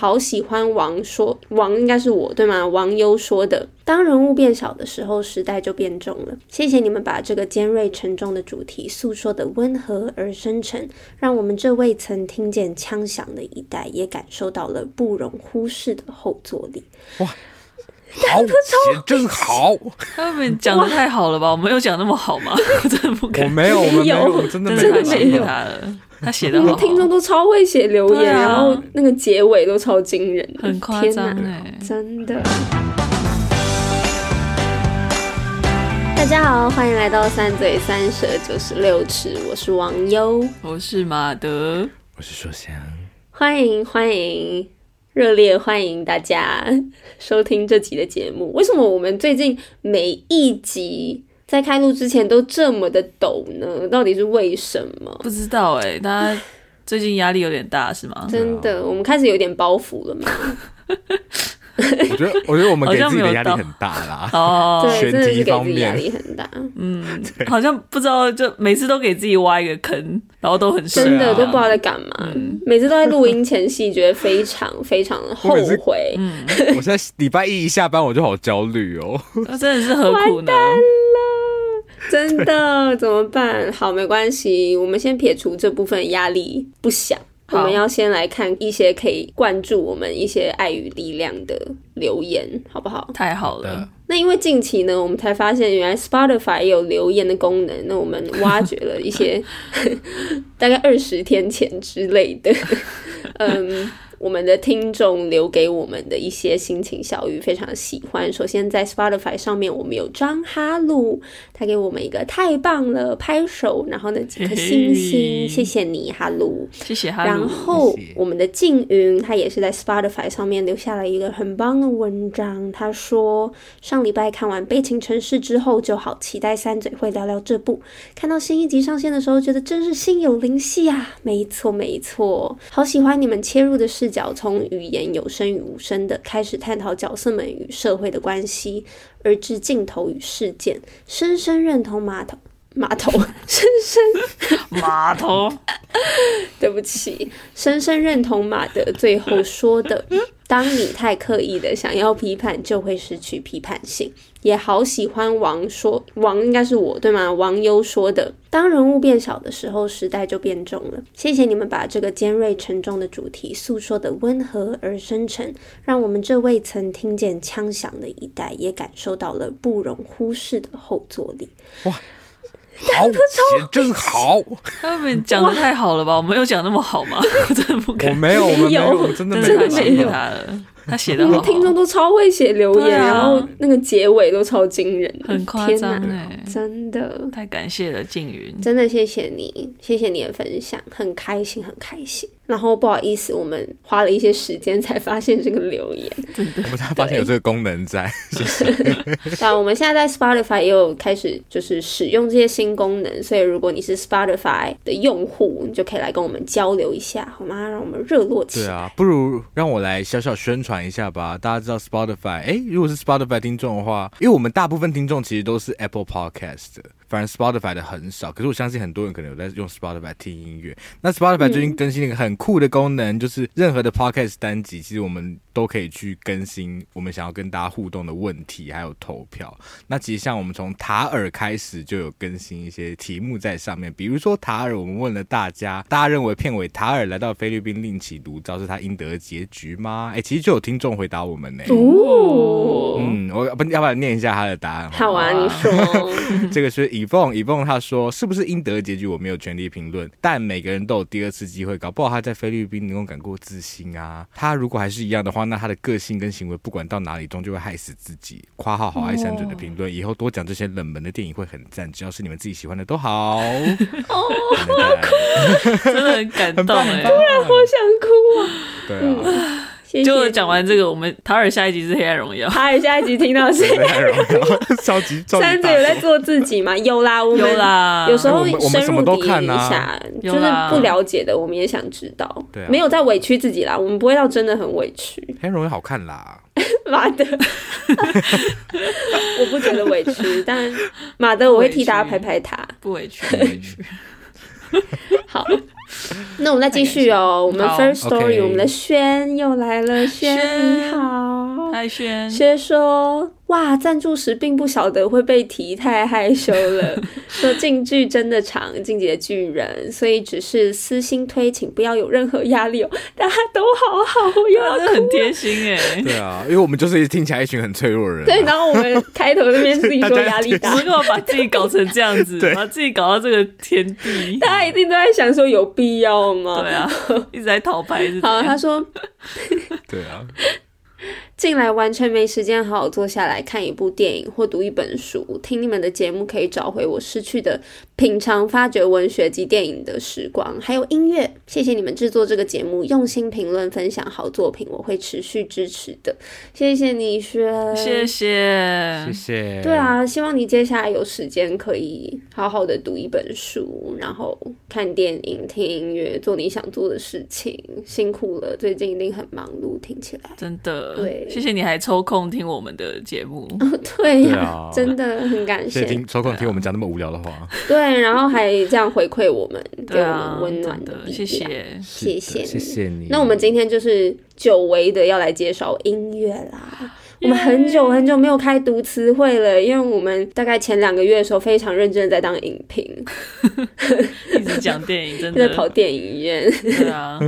好喜欢王说，王应该是我对吗？王优说的：“当人物变小的时候，时代就变重了。”谢谢你们把这个尖锐沉重的主题诉说的温和而深沉，让我们这未曾听见枪响的一代也感受到了不容忽视的后坐力。哇，好，写真好！他们讲的太好了吧？我没有讲那么好吗？我真的不敢，我没有，我没有，我真的没有，没有 他写的，我们听众都超会写留言，啊，然后那个结尾都超惊人，很夸张哎，真的。大家好，欢迎来到三嘴三舌九十六尺，我是王优，我是马德，我是说香，欢迎欢迎，热烈欢迎大家收听这集的节目。为什么我们最近每一集？在开录之前都这么的抖呢？到底是为什么？不知道哎、欸，大家最近压力有点大是吗？真的，我们开始有点包袱了嘛？我觉得，我觉得我们给自己的压力很大啦。哦，对，真的是给自己压力很大。嗯，好像不知道，就每次都给自己挖一个坑，然后都很真的都不知道在干嘛。嗯、每次都在录音前戏，觉得非常非常的后悔。嗯，我现在礼拜一一下班我就好焦虑哦。那真的是何苦呢？真的怎么办？好，没关系，我们先撇除这部分压力不想，我们要先来看一些可以灌注我们一些爱与力量的留言，好不好？太好了。那因为近期呢，我们才发现原来 Spotify 也有留言的功能，那我们挖掘了一些 大概二十天前之类的，嗯。我们的听众留给我们的一些心情小语，非常喜欢。首先，在 Spotify 上面，我们有张哈鲁，他给我们一个太棒了，拍手，然后呢几颗星星，谢谢你，哈鲁，谢谢哈鲁。然后我们的静云，他也是在 Spotify 上面留下了一个很棒的文章。他说，上礼拜看完《悲情城市》之后，就好期待三嘴会聊聊这部。看到新一集上线的时候，觉得真是心有灵犀啊！没错，没错，好喜欢你们切入的视角从语言有声与无声的开始探讨角色们与社会的关系，而至镜头与事件，深深认同码头码头，深深码头，对不起，深深认同马德最后说的。当你太刻意的想要批判，就会失去批判性。也好喜欢王说，王应该是我对吗？王优说的：当人物变小的时候，时代就变重了。谢谢你们把这个尖锐沉重的主题诉说的温和而深沉，让我们这未曾听见枪响的一代也感受到了不容忽视的后坐力。哇！好，写真好！他们讲的太好了吧？我没有讲那么好吗？我真的不敢，我没有，我没有，我真的没有，没有他了。他写的我们，听众都超会写留言，啊，然后那个结尾都超惊人，很夸张哎，真的太感谢了，静云，真的谢谢你，谢谢你的分享，很开心，很开心。然后不好意思，我们花了一些时间才发现这个留言，我才发现有这个功能在，谢谢。那我们现在在 Spotify 也有开始就是使用这些新功能，所以如果你是 Spotify 的用户，你就可以来跟我们交流一下，好吗？让我们热络起来。对啊，不如让我来小小宣传一下吧。大家知道 Spotify，哎，如果是 Spotify 听众的话，因为我们大部分听众其实都是 Apple Podcast 的。反正 Spotify 的很少，可是我相信很多人可能有在用 Spotify 听音乐。那 Spotify 最近更新了一个很酷的功能，嗯、就是任何的 Podcast 单集，其实我们都可以去更新我们想要跟大家互动的问题，还有投票。那其实像我们从塔尔开始就有更新一些题目在上面，比如说塔尔，我们问了大家，大家认为片尾塔尔来到菲律宾另起炉灶是他应得的结局吗？哎、欸，其实就有听众回答我们呢、欸。哦，嗯，我不要不要念一下他的答案？好啊，你说，这个是。以凤，以凤他说，是不是应得的结局我没有权利评论，但每个人都有第二次机会，搞不好他在菲律宾能够感过自新啊。他如果还是一样的话，那他的个性跟行为不管到哪里，终究会害死自己。括号好爱山嘴的评论，以后多讲这些冷门的电影会很赞，只要是你们自己喜欢的都好。哦，真的很感动哎，突然好想哭啊。对啊。就讲完这个，我们塔尔下一集是《黑暗荣耀》，塔尔下一集听到是《黑暗荣耀》，超级山嘴有在做自己吗？有啦，我们有啦，有时候深入底一下，就是不了解的，我们也想知道。对，没有在委屈自己啦，我们不会到真的很委屈。黑暗荣耀好看啦，妈的，我不觉得委屈，但马德，我会替大家拍拍他，不委屈，不委屈。好。那我们再继续哦，我们 first story，、okay. 我们的轩又来了，轩你好，嗨轩，轩说。哇，赞助时并不晓得会被提，太害羞了。说进剧真的长，进击的巨人，所以只是私心推，请不要有任何压力哦。大家都好好，又要哭很贴心哎。对啊，因为我们就是听起来一群很脆弱的人、啊。对，然后我们开头那边自己 说压力大，为什么把自己搞成这样子，把自己搞到这个天地？大家一定都在想说有必要吗？对啊，一直在讨拍。好，他说，对啊。进来完全没时间好好坐下来看一部电影或读一本书，听你们的节目可以找回我失去的品尝、发掘文学及电影的时光，还有音乐。谢谢你们制作这个节目，用心评论、分享好作品，我会持续支持的。谢谢你，轩，谢谢，谢谢。对啊，希望你接下来有时间可以好好的读一本书，然后看电影、听音乐，做你想做的事情。辛苦了，最近一定很忙碌，听起来真的对。谢谢你还抽空听我们的节目，哦、对呀、啊，真的很感谢。谢谢听抽空听我们讲那么无聊的话，对，然后还这样回馈我们，给我们温暖的，的，谢谢，谢谢，谢谢你。那我们今天就是久违的要来介绍音乐啦。我们很久很久没有开读词会了，因为我们大概前两个月的时候非常认真的在当影评，一直讲电影，真的 在跑电影院。对啊。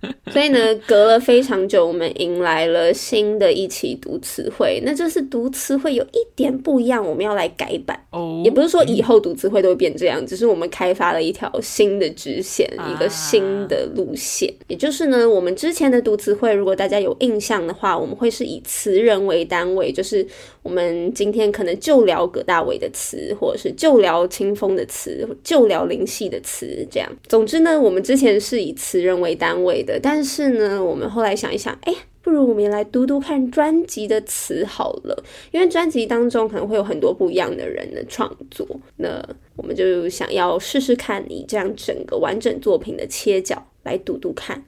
所以呢，隔了非常久，我们迎来了新的一期读词汇。那这次读词汇有一点不一样，我们要来改版。哦，也不是说以后读词汇都会变这样，只是我们开发了一条新的直线，一个新的路线。也就是呢，我们之前的读词汇，如果大家有印象的话，我们会是以词人为单位，就是我们今天可能就聊葛大为的词，或者是就聊清风的词，就聊林夕的词，这样。总之呢，我们之前是以词人为单位的。但是呢，我们后来想一想，哎，不如我们也来读读看专辑的词好了，因为专辑当中可能会有很多不一样的人的创作，那我们就想要试试看，你这样整个完整作品的切角来读读看，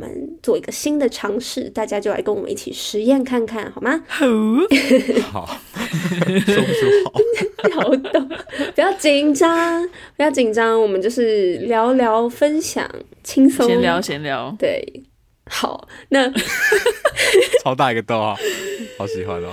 们做一个新的尝试，大家就来跟我们一起实验看看，好吗？好，好，说不出好，好懂，不要紧张，不要紧张，我们就是聊聊分享。轻松闲聊，闲聊，对，好，那 超大一个逗号，好喜欢哦。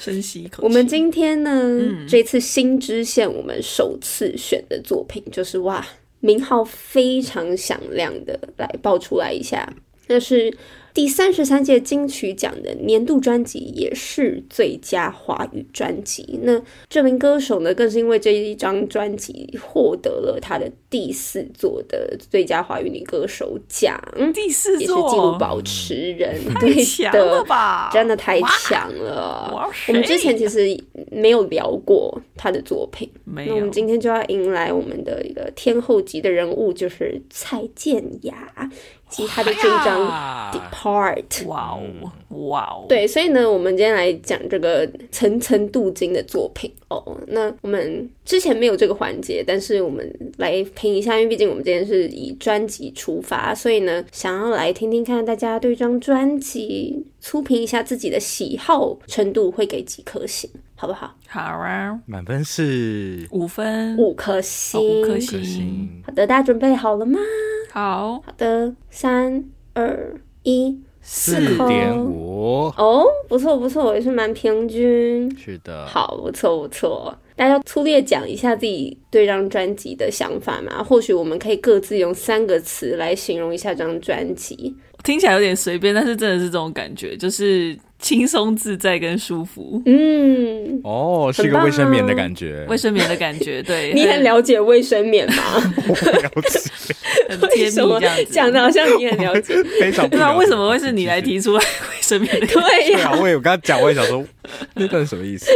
深吸一口气。我们今天呢，嗯、这次新支线，我们首次选的作品就是哇，名号非常响亮的，来爆出来一下，那是。第三十三届金曲奖的年度专辑也是最佳华语专辑。那这名歌手呢，更是因为这一张专辑获得了他的第四座的最佳华语女歌手奖。第四座也是纪录保持人，嗯、太强了吧？真的太强了！我们之前其实没有聊过他的作品，那我们今天就要迎来我们的一个天后级的人物，就是蔡健雅。及他的这一张 Depart，哇哦，哇哦，对，所以呢，我们今天来讲这个层层镀金的作品哦。那我们之前没有这个环节，但是我们来评一下，因为毕竟我们今天是以专辑出发，所以呢，想要来听听看大家对这张专辑粗评一下自己的喜好程度，会给几颗星，好不好？好啊，满分是五分，五颗星，五颗星。好的，大家准备好了吗？好好的，三二一，四点五哦，不错不错，也是蛮平均。是的，好，不错不错。大家粗略讲一下自己对这张专辑的想法嘛？或许我们可以各自用三个词来形容一下这张专辑。听起来有点随便，但是真的是这种感觉，就是。轻松自在跟舒服，嗯，哦，是一个卫生棉的感觉，卫生棉的感觉，对，你很了解卫生棉吗？我不了解，很贴密这样子，讲的好像你很了解，非常对啊，为什么会是你来提出来卫生棉的？对呀、啊，我也我刚刚讲，我也想说，那段是什么意思？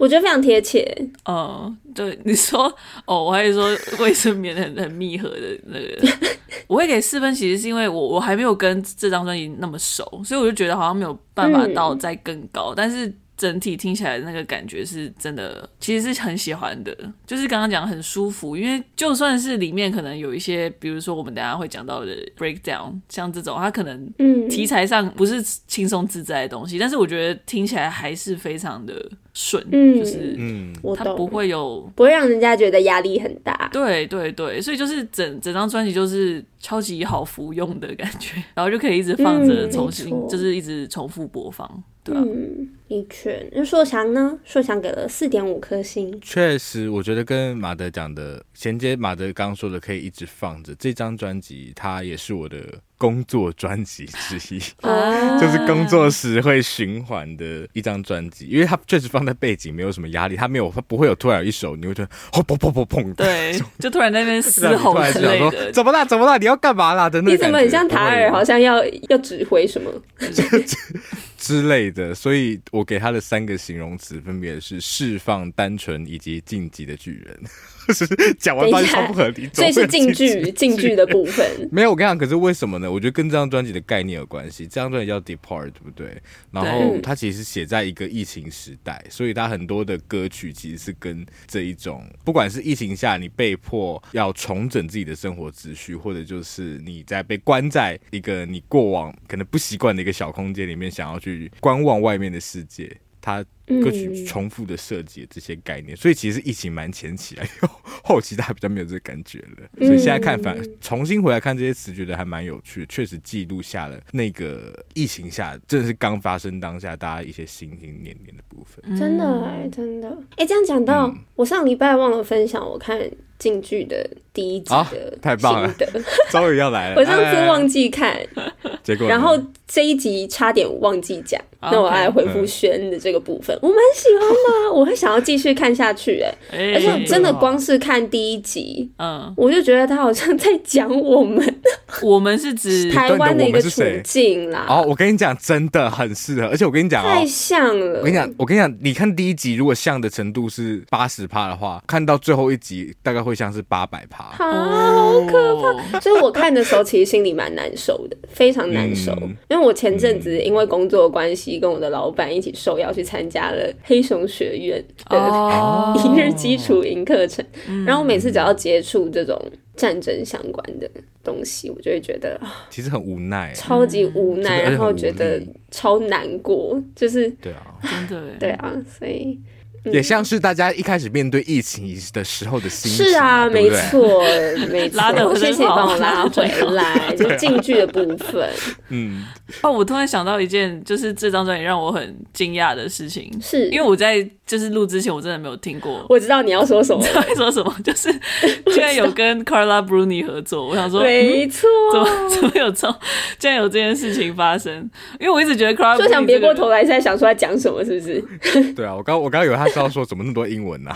我觉得非常贴切。哦，对，你说哦，我还是说卫生棉很 很密合的那个，我会给四分，其实是因为我我还没有跟这张专辑那么熟，所以我就觉得好像没有办法到再更高，嗯、但是。整体听起来的那个感觉是真的，其实是很喜欢的。就是刚刚讲很舒服，因为就算是里面可能有一些，比如说我们等下会讲到的 breakdown，像这种，它可能题材上不是轻松自在的东西，嗯、但是我觉得听起来还是非常的顺，嗯、就是嗯，它不会有不会让人家觉得压力很大。对对对，所以就是整整张专辑就是超级好服用的感觉，然后就可以一直放着，重新、嗯、就是一直重复播放。对啊、嗯，一拳。那硕翔呢？硕翔给了四点五颗星。确实，我觉得跟马德讲的衔接，马德刚刚说的可以一直放着。这张专辑它也是我的工作专辑之一，啊、就是工作时会循环的一张专辑，因为它确实放在背景，没有什么压力，它没有，它不会有突然有一首你会觉得砰砰砰砰砰，对，就突然在那边 嘶吼之类的，怎么啦？怎么啦？你要干嘛啦？的那你怎么很像塔尔，好像要要指挥什么？之类的，所以我我给他的三个形容词分别是释放、单纯以及晋级的巨人。讲完发现超不合理，所以是进剧进剧的部分。没有，我跟你讲，可是为什么呢？我觉得跟这张专辑的概念有关系。这张专辑叫《Depart》，对不对？然后它其实写在一个疫情时代，所以它很多的歌曲其实是跟这一种，不管是疫情下你被迫要重整自己的生活秩序，或者就是你在被关在一个你过往可能不习惯的一个小空间里面，想要去观望外面的世界，它。歌曲重复的设计这些概念，所以其实疫情蛮前期啊，后期大家比较没有这个感觉了。所以现在看反重新回来看这些词，觉得还蛮有趣的，确实记录下了那个疫情下真的是刚发生当下大家一些心心念念的部分。真的哎，真的哎，这样讲到，嗯、我上礼拜忘了分享我看京剧的第一集太棒了，终于要来了。我上次忘记看，结果然后这一集差点忘记讲，那我来回复轩的这个部分。我蛮喜欢的，我会想要继续看下去，哎，而且真的光是看第一集，嗯，我就觉得他好像在讲我们，我们是指台湾的一个处境啦。哦，我跟你讲，真的很适合，而且我跟你讲，太像了。我跟你讲，我跟你讲，你看第一集如果像的程度是八十趴的话，看到最后一集大概会像是八百趴，好可怕。所以我看的时候其实心里蛮难受的，非常难受，因为我前阵子因为工作关系跟我的老板一起受邀去参加了。黑熊学院的 一日基础营课程，然后我每次只要接触这种战争相关的东西，我就会觉得其实很无奈，超级无奈，然后觉得超难过，就是对啊，真的对啊，所以。也像是大家一开始面对疫情的时候的心情，是啊，对对没错，没错。拉的谢谢帮我拉回来，就进剧的部分。嗯，哦，我突然想到一件，就是这张专辑让我很惊讶的事情，是因为我在就是录之前我真的没有听过。我知道你要说什么，你知道要说什么，就是 居然有跟 Carla Bruni 合作，我想说，没错，怎么怎么有这，竟然有这件事情发生？因为我一直觉得 Carla，就想别过头来，现在想出来讲什么，是不是？对啊，我刚我刚刚以为他。知道说怎么那么多英文呢？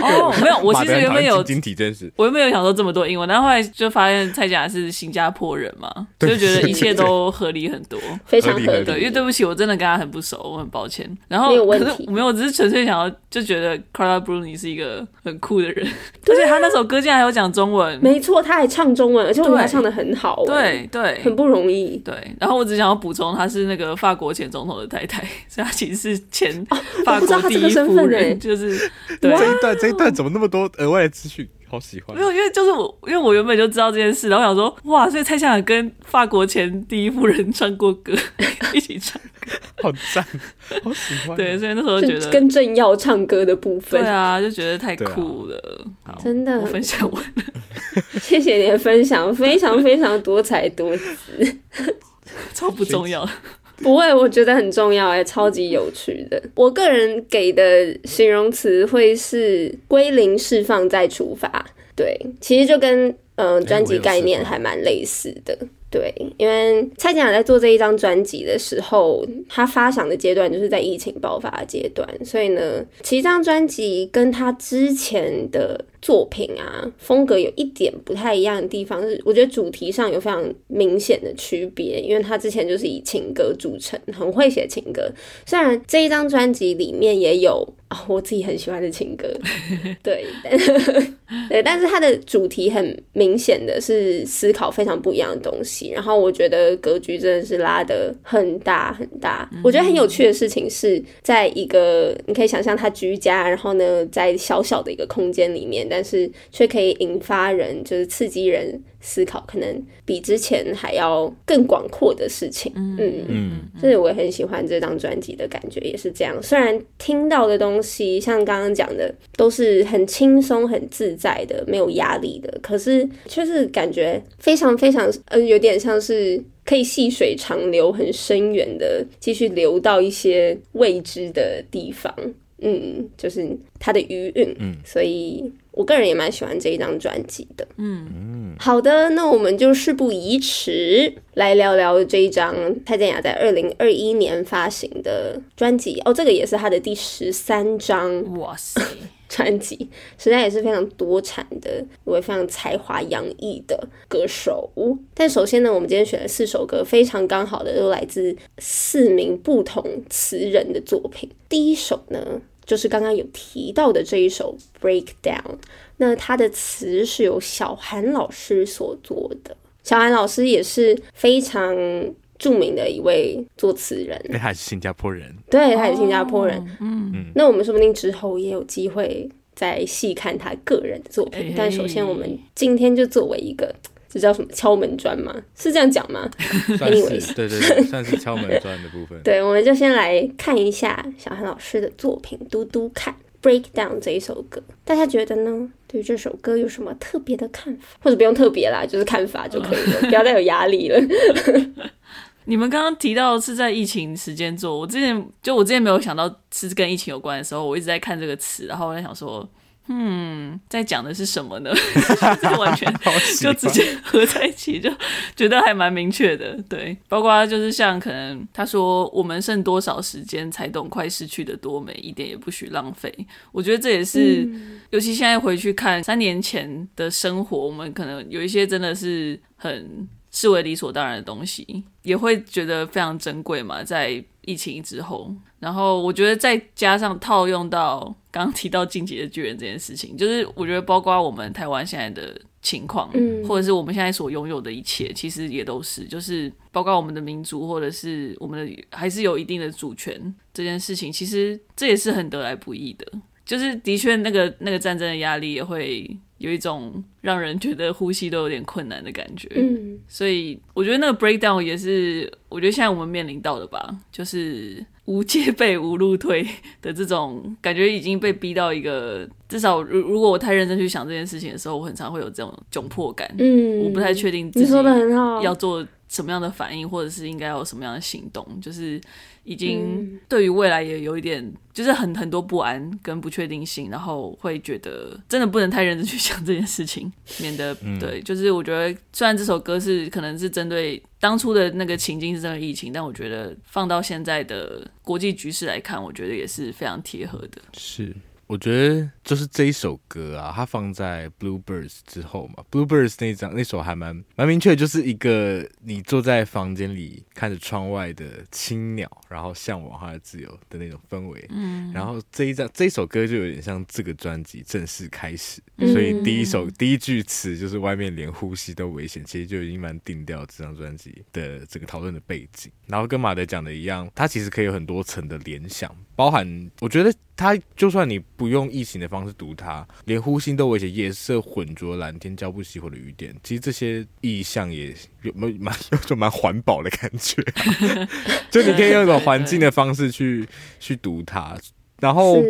哦，没有，我其实原本有晶体真是，我原本有想说这么多英文，但后来就发现蔡健雅是新加坡人嘛，就觉得一切都合理很多，非常合理。对，因为对不起，我真的跟他很不熟，我很抱歉。然后可是没有，我只是纯粹想要就觉得 Carla Bruni 是一个很酷的人，而且他那首歌竟然还有讲中文，没错，他还唱中文，而且我觉得他唱的很好，对对，很不容易。对，然后我只想要补充，他是那个法国前总统的太太，所以他其实是前法国第一夫人，就是。对这一段，这一段怎么那么多额外的资讯？好喜欢。没有，因为就是我，因为我原本就知道这件事，然后想说，哇，所以蔡健雅跟法国前第一夫人唱过歌，一起唱歌，好赞，好喜欢。对，所以那时候觉得跟政要唱歌的部分，对啊，就觉得太酷了。啊、真的，我分享完了，谢谢你的分享，非常非常多才多姿，超不重要。不会，我觉得很重要，也超级有趣的。我个人给的形容词会是归零、释放再出发。对，其实就跟嗯专辑概念还蛮类似的。对，因为蔡健雅在做这一张专辑的时候，他发想的阶段就是在疫情爆发的阶段，所以呢，其实这张专辑跟他之前的作品啊，风格有一点不太一样的地方，是我觉得主题上有非常明显的区别，因为他之前就是以情歌著称，很会写情歌。虽然这一张专辑里面也有啊、我自己很喜欢的情歌，对，对，但是他的主题很明显的是思考非常不一样的东西。然后我觉得格局真的是拉得很大很大。我觉得很有趣的事情是在一个你可以想象他居家，然后呢，在小小的一个空间里面。但是却可以引发人，就是刺激人思考，可能比之前还要更广阔的事情。嗯嗯，所以我也很喜欢这张专辑的感觉，也是这样。虽然听到的东西像刚刚讲的都是很轻松、很自在的，没有压力的，可是却是感觉非常非常，嗯，有点像是可以细水长流、很深远的，继续流到一些未知的地方。嗯，就是它的余韵。嗯，所以。我个人也蛮喜欢这一张专辑的。嗯，好的，那我们就事不宜迟，来聊聊这一张蔡健雅在二零二一年发行的专辑。哦，这个也是她的第十三张。哇塞，专辑实在也是非常多产的，一位非常才华洋溢的歌手。但首先呢，我们今天选了四首歌，非常刚好的都来自四名不同词人的作品。第一首呢，就是刚刚有提到的这一首《Breakdown》，那它的词是由小韩老师所做的。小韩老师也是非常著名的一位作词人，他也是新加坡人，对，他也是新加坡人。嗯嗯，那我们说不定之后也有机会再细看他个人的作品。但首先，我们今天就作为一个。这叫什么敲门砖吗？是这样讲吗？算是，Anyways, 对对对，算是敲门砖的部分。对，我们就先来看一下小韩老师的作品，嘟嘟看《Breakdown》这一首歌，大家觉得呢？对于这首歌有什么特别的看法？或者不用特别啦，就是看法就可以了，不要再有压力了。你们刚刚提到是在疫情时间做，我之前就我之前没有想到是跟疫情有关的时候，我一直在看这个词，然后我在想说。嗯，在讲的是什么呢？这完全就直接合在一起，就觉得还蛮明确的。对，包括就是像可能他说我们剩多少时间才懂快失去的多美，一点也不许浪费。我觉得这也是，嗯、尤其现在回去看三年前的生活，我们可能有一些真的是很视为理所当然的东西，也会觉得非常珍贵嘛。在疫情之后，然后我觉得再加上套用到刚刚提到进击的巨人这件事情，就是我觉得包括我们台湾现在的情况，嗯，或者是我们现在所拥有的一切，其实也都是，就是包括我们的民族，或者是我们的还是有一定的主权这件事情，其实这也是很得来不易的。就是的确，那个那个战争的压力也会有一种让人觉得呼吸都有点困难的感觉。嗯，所以我觉得那个 breakdown 也是，我觉得现在我们面临到的吧，就是无戒备、无路退的这种感觉，已经被逼到一个，至少如如果我太认真去想这件事情的时候，我很常会有这种窘迫感。嗯，我不太确定自己要做什么样的反应，或者是应该要有什么样的行动，就是。已经对于未来也有一点，就是很很多不安跟不确定性，然后会觉得真的不能太认真去想这件事情，免得对，就是我觉得虽然这首歌是可能是针对当初的那个情境是这个疫情，但我觉得放到现在的国际局势来看，我觉得也是非常贴合的。是。我觉得就是这一首歌啊，它放在 Bluebirds 之后嘛，Bluebirds 那张那首还蛮蛮明确，就是一个你坐在房间里看着窗外的青鸟，然后向往它的自由的那种氛围。嗯，然后这一张这一首歌就有点像这个专辑正式开始，所以第一首、嗯、第一句词就是外面连呼吸都危险，其实就已经蛮定调这张专辑的这个讨论的背景。然后跟马德讲的一样，它其实可以有很多层的联想。包含，我觉得他就算你不用疫情的方式读它，连呼吸都危险，夜色浑浊，蓝天浇不熄火的雨点，其实这些意象也有蛮蛮有种蛮环保的感觉，就你可以用一种环境的方式去去读它。然后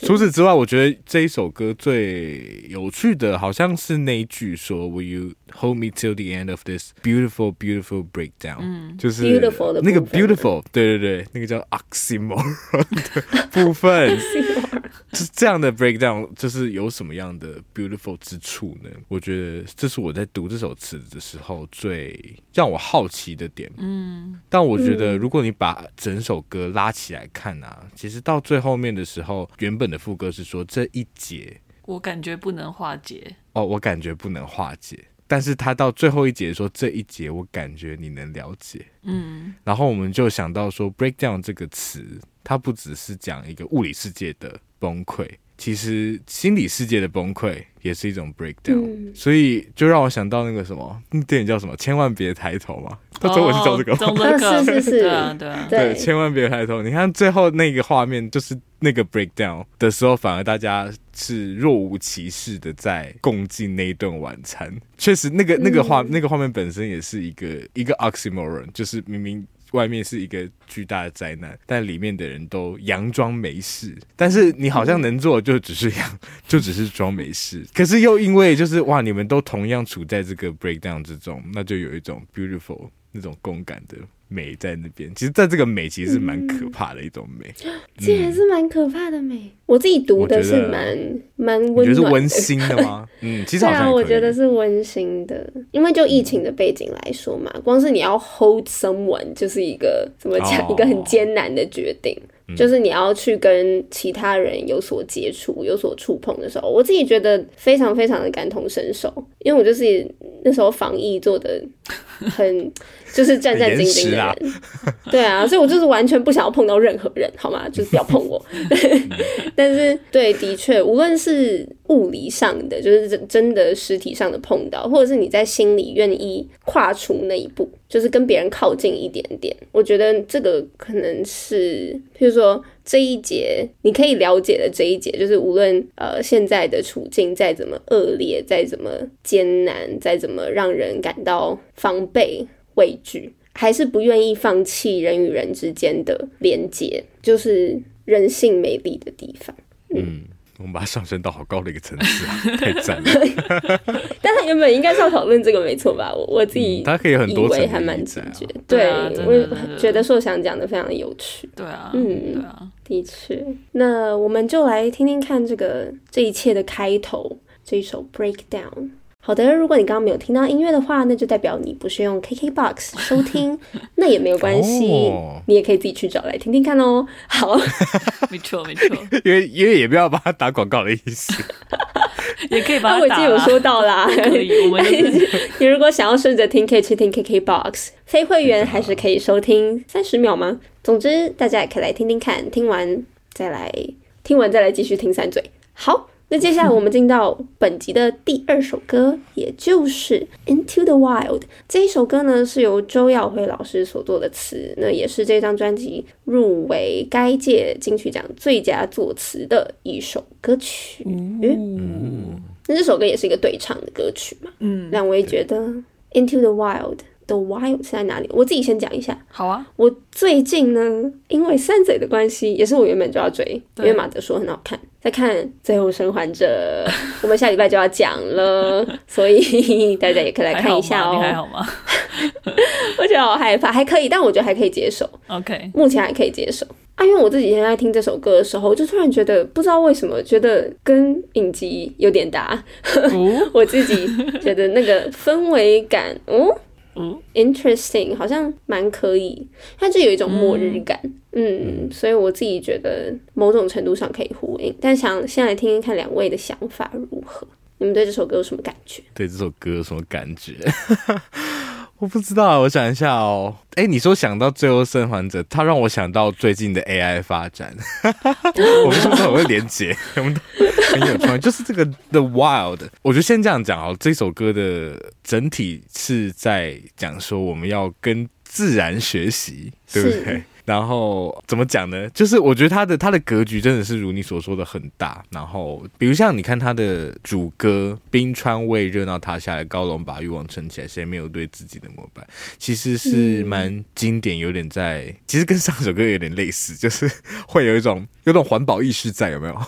除此之外，我觉得这一首歌最有趣的，好像是那一句说 “Will you hold me till the end of this beautiful beautiful breakdown，嗯，就是 beautiful 的那个 beautiful，对对对，那个叫 oxymoron 的部分，是这样的 breakdown，就是有什么样的 beautiful 之处呢？我觉得这是我在读这首词的时候最让我好奇的点，嗯，但我觉得如果你把整首歌拉起来看啊，其实到最后面的时候，原本的副歌是说这一节。我感觉不能化解。哦，我感觉不能化解，但是他到最后一节说这一节我感觉你能了解，嗯，然后我们就想到说 breakdown 这个词，它不只是讲一个物理世界的崩溃，其实心理世界的崩溃也是一种 breakdown，嗯，所以就让我想到那个什么电影叫什么，千万别抬头嘛，他中文是叫这个 是是是，对啊对啊，对，千万别抬头，你看最后那个画面就是。那个 breakdown 的时候，反而大家是若无其事的在共进那一顿晚餐。确实，那个那个画那个画面本身也是一个一个 oxymoron，就是明明外面是一个巨大的灾难，但里面的人都佯装没事。但是你好像能做，就只是佯，就只是装没事。可是又因为就是哇，你们都同样处在这个 breakdown 之中，那就有一种 beautiful 那种共感的。美在那边，其实，在这个美其实是蛮可怕的一种美，这也是蛮可怕的美。我自己读的是蛮蛮温暖的，你觉得是温馨的吗？嗯，其实好像啊，我觉得是温馨的，因为就疫情的背景来说嘛，光是你要 hold someone 就是一个怎么讲，哦、一个很艰难的决定。就是你要去跟其他人有所接触、有所触碰的时候，我自己觉得非常非常的感同身受，因为我就是那时候防疫做的很就是战战兢兢的人，对啊，所以我就是完全不想要碰到任何人，好吗？就是不要碰我。但是对，的确，无论是物理上的，就是真真的实体上的碰到，或者是你在心里愿意跨出那一步。就是跟别人靠近一点点，我觉得这个可能是，譬如说这一节你可以了解的这一节，就是无论呃现在的处境再怎么恶劣，再怎么艰难，再怎么让人感到防备畏惧，还是不愿意放弃人与人之间的连接，就是人性美丽的地方。嗯。嗯我们把它上升到好高的一个层次啊，太赞了！但他原本应该是要讨论这个没错吧？我我自己他可以很多层，还蛮直觉。对，我觉得说想讲的非常的有趣。对啊，嗯，对啊，的确。那我们就来听听看这个这一切的开头，这一首 Breakdown。好的，如果你刚刚没有听到音乐的话，那就代表你不是用 KKBOX 收听，那也没有关系，oh. 你也可以自己去找来听听看哦。好，没错没错，因为因为也不要把它打广告的意思，也可以把它打。我已经有说到啦，可以。我们你如果想要顺着听，可以去听 KKBOX，非会员还是可以收听三十秒吗？总之，大家也可以来听听看，听完再来，听完再来继续听三嘴。好。那接下来我们进到本集的第二首歌，也就是《Into the Wild》这一首歌呢，是由周耀辉老师所作的词，那也是这张专辑入围该届金曲奖最佳作词的一首歌曲。嗯，那这首歌也是一个对唱的歌曲嘛？嗯，两位觉得《Into the Wild》The Wild 是在哪里？我自己先讲一下。好啊，我最近呢，因为三嘴的关系，也是我原本就要追，因为马德说很好看。在看《最后生还者》，我们下礼拜就要讲了，所以 大家也可以来看一下哦。你还好吗？我觉得好害怕，还可以，但我觉得还可以接受。OK，目前还可以接受啊。因为我自己现在听这首歌的时候，就突然觉得不知道为什么，觉得跟影集有点搭。哦、我自己觉得那个氛围感，哦。嗯，interesting，好像蛮可以，它就有一种末日感，嗯，嗯，所以我自己觉得某种程度上可以呼应，但想先来听听看两位的想法如何？你们对这首歌有什么感觉？对这首歌有什么感觉？我不知道，我想一下哦。哎，你说想到最后生还者，他让我想到最近的 AI 发展。我们是不是很会连接？我们很有创意。就是这个 The Wild，我觉得先这样讲哦。这首歌的整体是在讲说，我们要跟自然学习，对不对？然后怎么讲呢？就是我觉得他的他的格局真的是如你所说的很大。然后比如像你看他的主歌“冰川为热闹塌下来，高楼把欲望撑起来，谁没有对自己的膜拜”，其实是蛮经典，有点在，其实跟上首歌有点类似，就是会有一种有种环保意识在，有没有？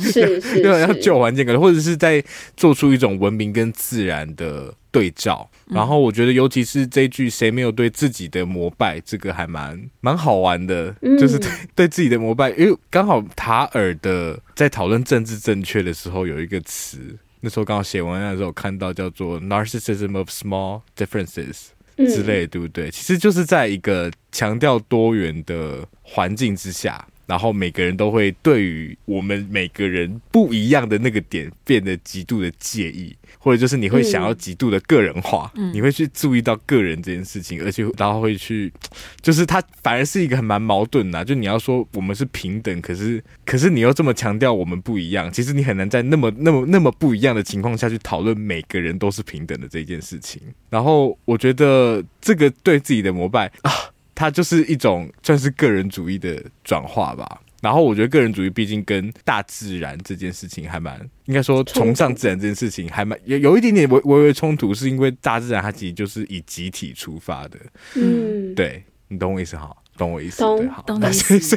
是是，有点要救环境，可能或者是在做出一种文明跟自然的。对照。然后我觉得，尤其是这句“谁没有对自己的膜拜”，这个还蛮蛮好玩的，就是对对自己的膜拜，因为刚好塔尔的在讨论政治正确的时候有一个词，那时候刚好写文案的时候看到叫做 “narcissism of small differences” 之类，对不对？其实就是在一个强调多元的环境之下。然后每个人都会对于我们每个人不一样的那个点变得极度的介意，或者就是你会想要极度的个人化，嗯、你会去注意到个人这件事情，而且然后会去，就是它反而是一个很蛮矛盾的、啊。就你要说我们是平等，可是可是你又这么强调我们不一样，其实你很难在那么那么那么不一样的情况下去讨论每个人都是平等的这件事情。然后我觉得这个对自己的膜拜啊。它就是一种算是个人主义的转化吧，然后我觉得个人主义毕竟跟大自然这件事情还蛮，应该说崇尚自然这件事情还蛮有有一点点微微微冲突，是因为大自然它其实就是以集体出发的，嗯，对，你懂我意思哈，懂我意思，懂，懂的意思。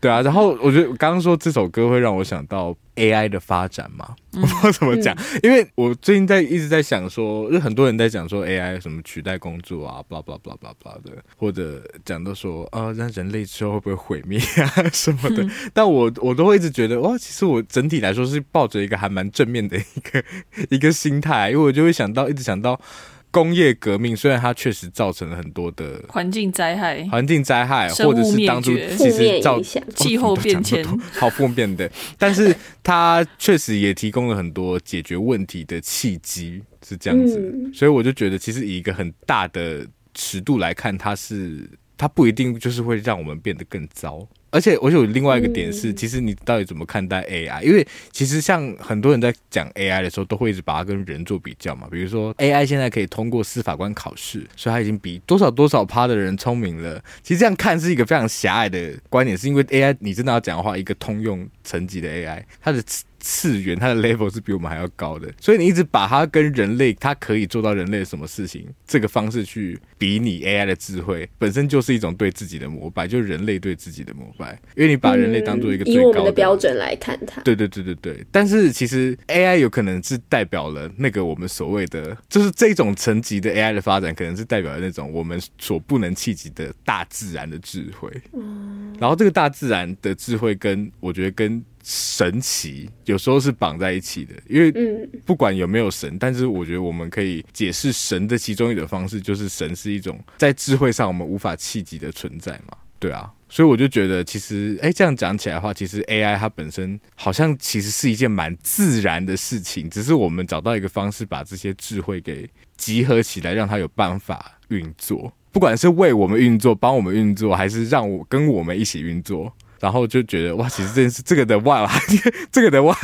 对啊，然后我觉得刚刚说这首歌会让我想到 AI 的发展嘛，我不知道怎么讲，嗯、因为我最近在一直在想说，就很多人在讲说 AI 什么取代工作啊，blah blah blah blah blah 的，或者讲到说啊，那人类之后会不会毁灭啊 什么的，嗯、但我我都会一直觉得哇，其实我整体来说是抱着一个还蛮正面的一个 一个心态，因为我就会想到一直想到。工业革命虽然它确实造成了很多的环境灾害、环境灾害，或者是当初其实造气候变迁，好负面的，但是它确实也提供了很多解决问题的契机，是这样子。嗯、所以我就觉得，其实以一个很大的尺度来看，它是它不一定就是会让我们变得更糟。而且，我有另外一个点是，其实你到底怎么看待 AI？因为其实像很多人在讲 AI 的时候，都会一直把它跟人做比较嘛。比如说，AI 现在可以通过司法官考试，所以它已经比多少多少趴的人聪明了。其实这样看是一个非常狭隘的观点，是因为 AI 你真的要讲的话，一个通用层级的 AI，它的。次元，它的 level 是比我们还要高的，所以你一直把它跟人类，它可以做到人类什么事情这个方式去比拟 AI 的智慧，本身就是一种对自己的膜拜，就是人类对自己的膜拜，因为你把人类当做一个最高的、嗯、以我们的标准来看它。对对对对对，但是其实 AI 有可能是代表了那个我们所谓的，就是这种层级的 AI 的发展，可能是代表了那种我们所不能企及的大自然的智慧。嗯，然后这个大自然的智慧跟我觉得跟。神奇有时候是绑在一起的，因为不管有没有神，但是我觉得我们可以解释神的其中一种方式，就是神是一种在智慧上我们无法企及的存在嘛。对啊，所以我就觉得其实，哎，这样讲起来的话，其实 AI 它本身好像其实是一件蛮自然的事情，只是我们找到一个方式把这些智慧给集合起来，让它有办法运作，不管是为我们运作、帮我们运作，还是让我跟我们一起运作。然后就觉得哇，其实这件事，这个的哇，这个的哇，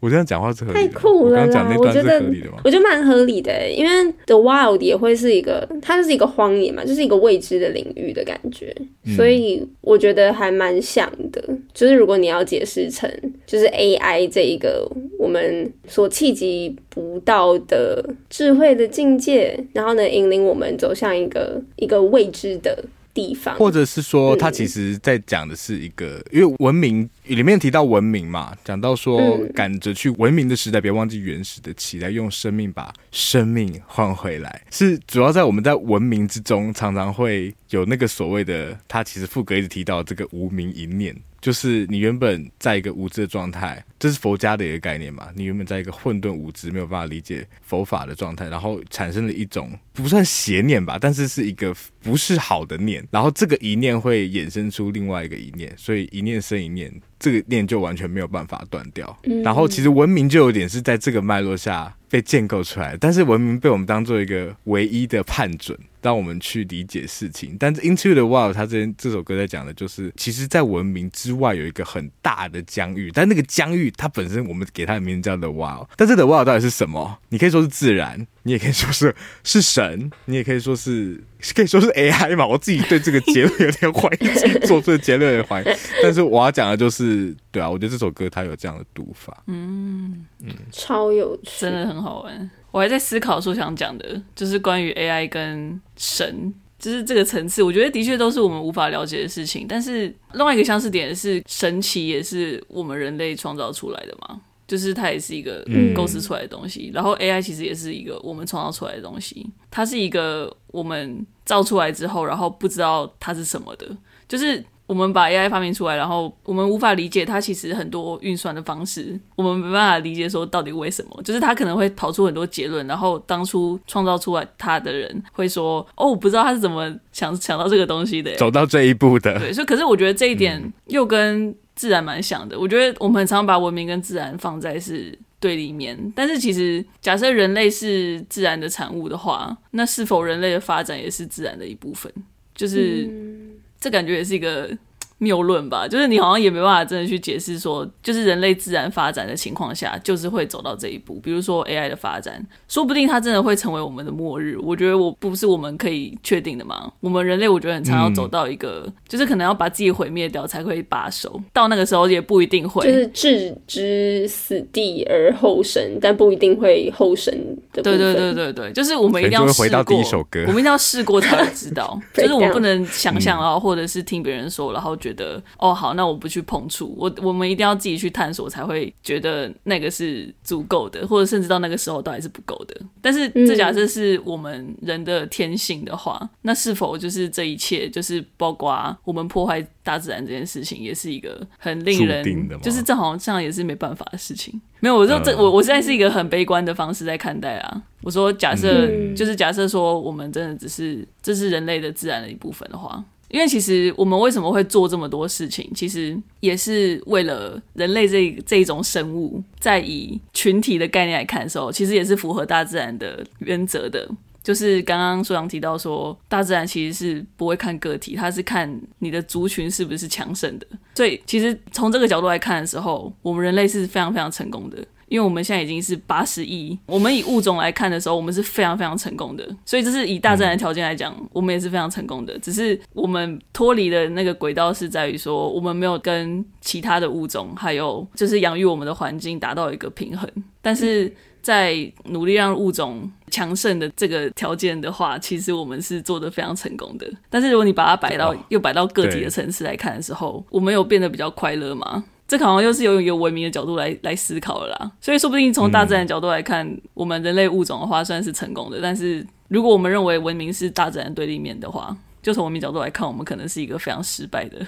我这样讲话是合理的。太酷了！我刚讲那段是合理的吗？我觉得蛮合理的，因为 The Wild 也会是一个，它就是一个荒野嘛，就是一个未知的领域的感觉，所以我觉得还蛮像的。就是如果你要解释成，就是 AI 这一个我们所企及不到的智慧的境界，然后呢，引领我们走向一个一个未知的。地方，或者是说，他其实在讲的是一个，嗯、因为文明里面提到文明嘛，讲到说赶着去文明的时代，别忘记原始的期待，用生命把生命换回来，是主要在我们在文明之中，常常会有那个所谓的，他其实副歌一直提到这个无名一念。就是你原本在一个无知的状态，这是佛家的一个概念嘛？你原本在一个混沌无知，没有办法理解佛法的状态，然后产生了一种不算邪念吧，但是是一个不是好的念，然后这个一念会衍生出另外一个一念，所以一念生一念，这个念就完全没有办法断掉。然后其实文明就有点是在这个脉络下被建构出来，但是文明被我们当做一个唯一的判准。让我们去理解事情，但是《Into the Wild》它这这首歌在讲的就是，其实，在文明之外有一个很大的疆域，但那个疆域它本身我们给它的名字叫 The Wild，但是 The Wild 到底是什么？你可以说是自然，你也可以说是是神，你也可以说是可以说是 AI 嘛？我自己对这个结论有点怀疑，自己做出的结论有点怀疑，但是我要讲的就是，对啊，我觉得这首歌它有这样的读法，嗯。嗯，超有趣，真的很好玩。我还在思考说想讲的，就是关于 AI 跟神，就是这个层次，我觉得的确都是我们无法了解的事情。但是另外一个相似点是，神奇也是我们人类创造出来的嘛？就是它也是一个构思出来的东西。嗯、然后 AI 其实也是一个我们创造出来的东西，它是一个我们造出来之后，然后不知道它是什么的，就是。我们把 AI 发明出来，然后我们无法理解它其实很多运算的方式，我们没办法理解说到底为什么，就是它可能会跑出很多结论，然后当初创造出来它的人会说：“哦，我不知道他是怎么想想到这个东西的。”走到这一步的。对，所以可是我觉得这一点又跟自然蛮像的。嗯、我觉得我们很常把文明跟自然放在是对立面，但是其实假设人类是自然的产物的话，那是否人类的发展也是自然的一部分？就是。这感觉也是一个谬论吧，就是你好像也没办法真的去解释说，就是人类自然发展的情况下，就是会走到这一步。比如说 AI 的发展，说不定它真的会成为我们的末日。我觉得我不是我们可以确定的嘛。我们人类我觉得很常要走到一个，嗯、就是可能要把自己毁灭掉才会罢手。到那个时候也不一定会，就是置之死地而后生，但不一定会后生的。对对对对对，就是我们一定要试过，回到第一首歌我们一定要试过才会知道。就是我们不能想象啊，或者是听别人说，然后觉得。觉得哦好，那我不去碰触，我我们一定要自己去探索，才会觉得那个是足够的，或者甚至到那个时候都还是不够的。但是这假设是我们人的天性的话，嗯、那是否就是这一切，就是包括我们破坏大自然这件事情，也是一个很令人，就是这好像也是没办法的事情。没有，我说这、嗯、我我现在是一个很悲观的方式在看待啊。我说假设、嗯、就是假设说我们真的只是这是人类的自然的一部分的话。因为其实我们为什么会做这么多事情，其实也是为了人类这这一种生物，在以群体的概念来看的时候，其实也是符合大自然的原则的。就是刚刚书阳提到说，大自然其实是不会看个体，它是看你的族群是不是强盛的。所以其实从这个角度来看的时候，我们人类是非常非常成功的。因为我们现在已经是八十亿，我们以物种来看的时候，我们是非常非常成功的。所以这是以大自然的条件来讲，我们也是非常成功的。只是我们脱离的那个轨道是在于说，我们没有跟其他的物种还有就是养育我们的环境达到一个平衡。但是在努力让物种强盛的这个条件的话，其实我们是做的非常成功的。但是如果你把它摆到又摆到个体的层次来看的时候，我们有变得比较快乐吗？这好像又是由一个文明的角度来来思考了啦，所以说不定从大自然的角度来看，嗯、我们人类物种的话算是成功的。但是如果我们认为文明是大自然对立面的话，就从文明角度来看，我们可能是一个非常失败的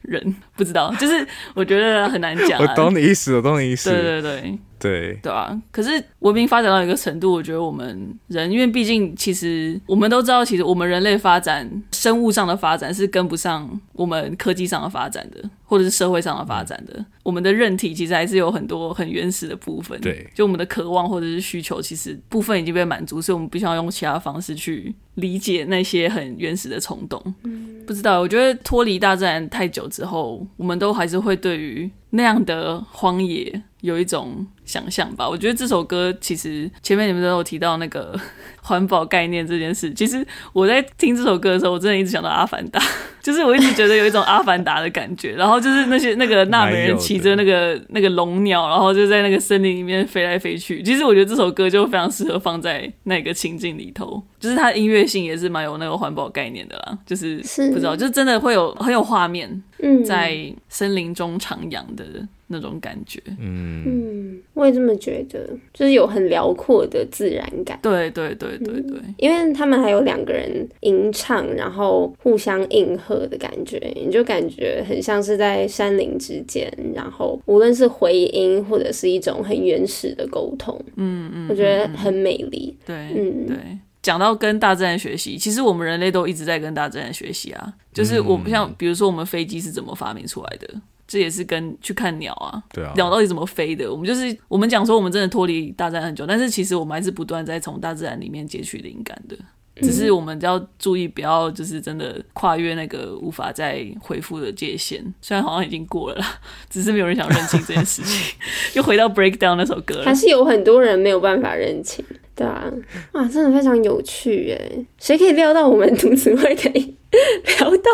人。不知道，就是我觉得很难讲。我懂你意思，我懂你意思。对对对。对对啊，可是文明发展到一个程度，我觉得我们人，因为毕竟其实我们都知道，其实我们人类发展，生物上的发展是跟不上我们科技上的发展的，或者是社会上的发展的。嗯、我们的韧体其实还是有很多很原始的部分，对，就我们的渴望或者是需求，其实部分已经被满足，所以我们必须要用其他方式去理解那些很原始的冲动。嗯，不知道，我觉得脱离大自然太久之后，我们都还是会对于那样的荒野有一种想象吧，我觉得这首歌其实前面你们都有提到那个 环保概念这件事。其实我在听这首歌的时候，我真的一直想到《阿凡达》，就是我一直觉得有一种《阿凡达》的感觉。然后就是那些那个纳美人骑着那个那个龙鸟，然后就在那个森林里面飞来飞去。其实我觉得这首歌就非常适合放在那个情境里头，就是它音乐性也是蛮有那个环保概念的啦。就是不知道，就是真的会有很有画面，在森林中徜徉的。那种感觉，嗯。嗯，我也这么觉得，就是有很辽阔的自然感。对对对对对，嗯，因为他们还有两个人吟唱，然后互相应和的感觉，你就感觉很像是在山林之间，然后无论是回音或者是一种很原始的沟通，嗯嗯，我觉得很美丽。对，嗯。对，讲到跟大自然学习，其实我们人类都一直在跟大自然学习啊，就是我们像比如说我们飞机是怎么发明出来的？这也是跟去看鸟啊，对啊，鸟到底怎么飞的？我们就是我们讲说我们真的脱离大自然很久，但是其实我们还是不断在从大自然里面截取灵感的。只是我们要注意，不要就是真的跨越那个无法再恢复的界限。虽然好像已经过了啦，只是没有人想认清这件事情。又回到 Breakdown 那首歌了，还是有很多人没有办法认清。对啊，哇，真的非常有趣耶！谁可以料到我们读词会可以 聊到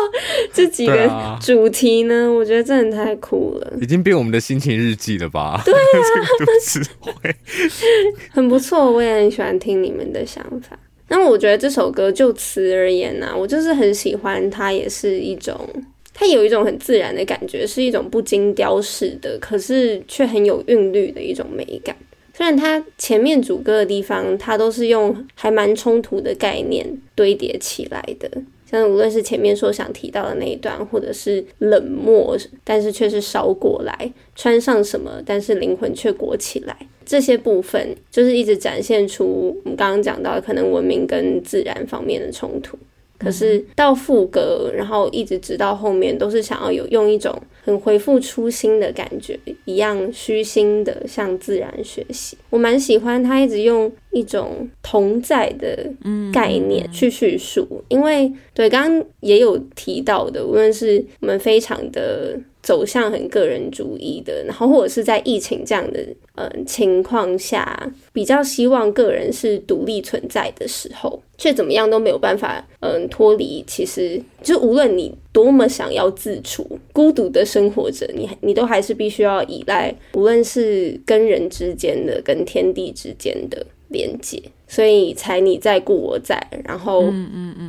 这几个主题呢？啊、我觉得真的太酷了，已经变我们的心情日记了吧？对啊，读词会 很不错，我也很喜欢听你们的想法。那我觉得这首歌就词而言呢、啊，我就是很喜欢它，也是一种它有一种很自然的感觉，是一种不经雕饰的，可是却很有韵律的一种美感。虽然它前面主歌的地方，它都是用还蛮冲突的概念堆叠起来的，像无论是前面说想提到的那一段，或者是冷漠，但是却是烧过来，穿上什么，但是灵魂却裹起来，这些部分就是一直展现出我们刚刚讲到的可能文明跟自然方面的冲突。可是到副歌，然后一直直到后面，都是想要有用一种很回复初心的感觉，一样虚心的向自然学习。我蛮喜欢他一直用一种同在的概念去叙述，因为对刚刚也有提到的，无论是我们非常的。走向很个人主义的，然后或者是在疫情这样的嗯情况下，比较希望个人是独立存在的时候，却怎么样都没有办法嗯脱离。其实就无论你多么想要自处，孤独的生活着，你你都还是必须要依赖，无论是跟人之间的、跟天地之间的连接，所以才你在故我在，然后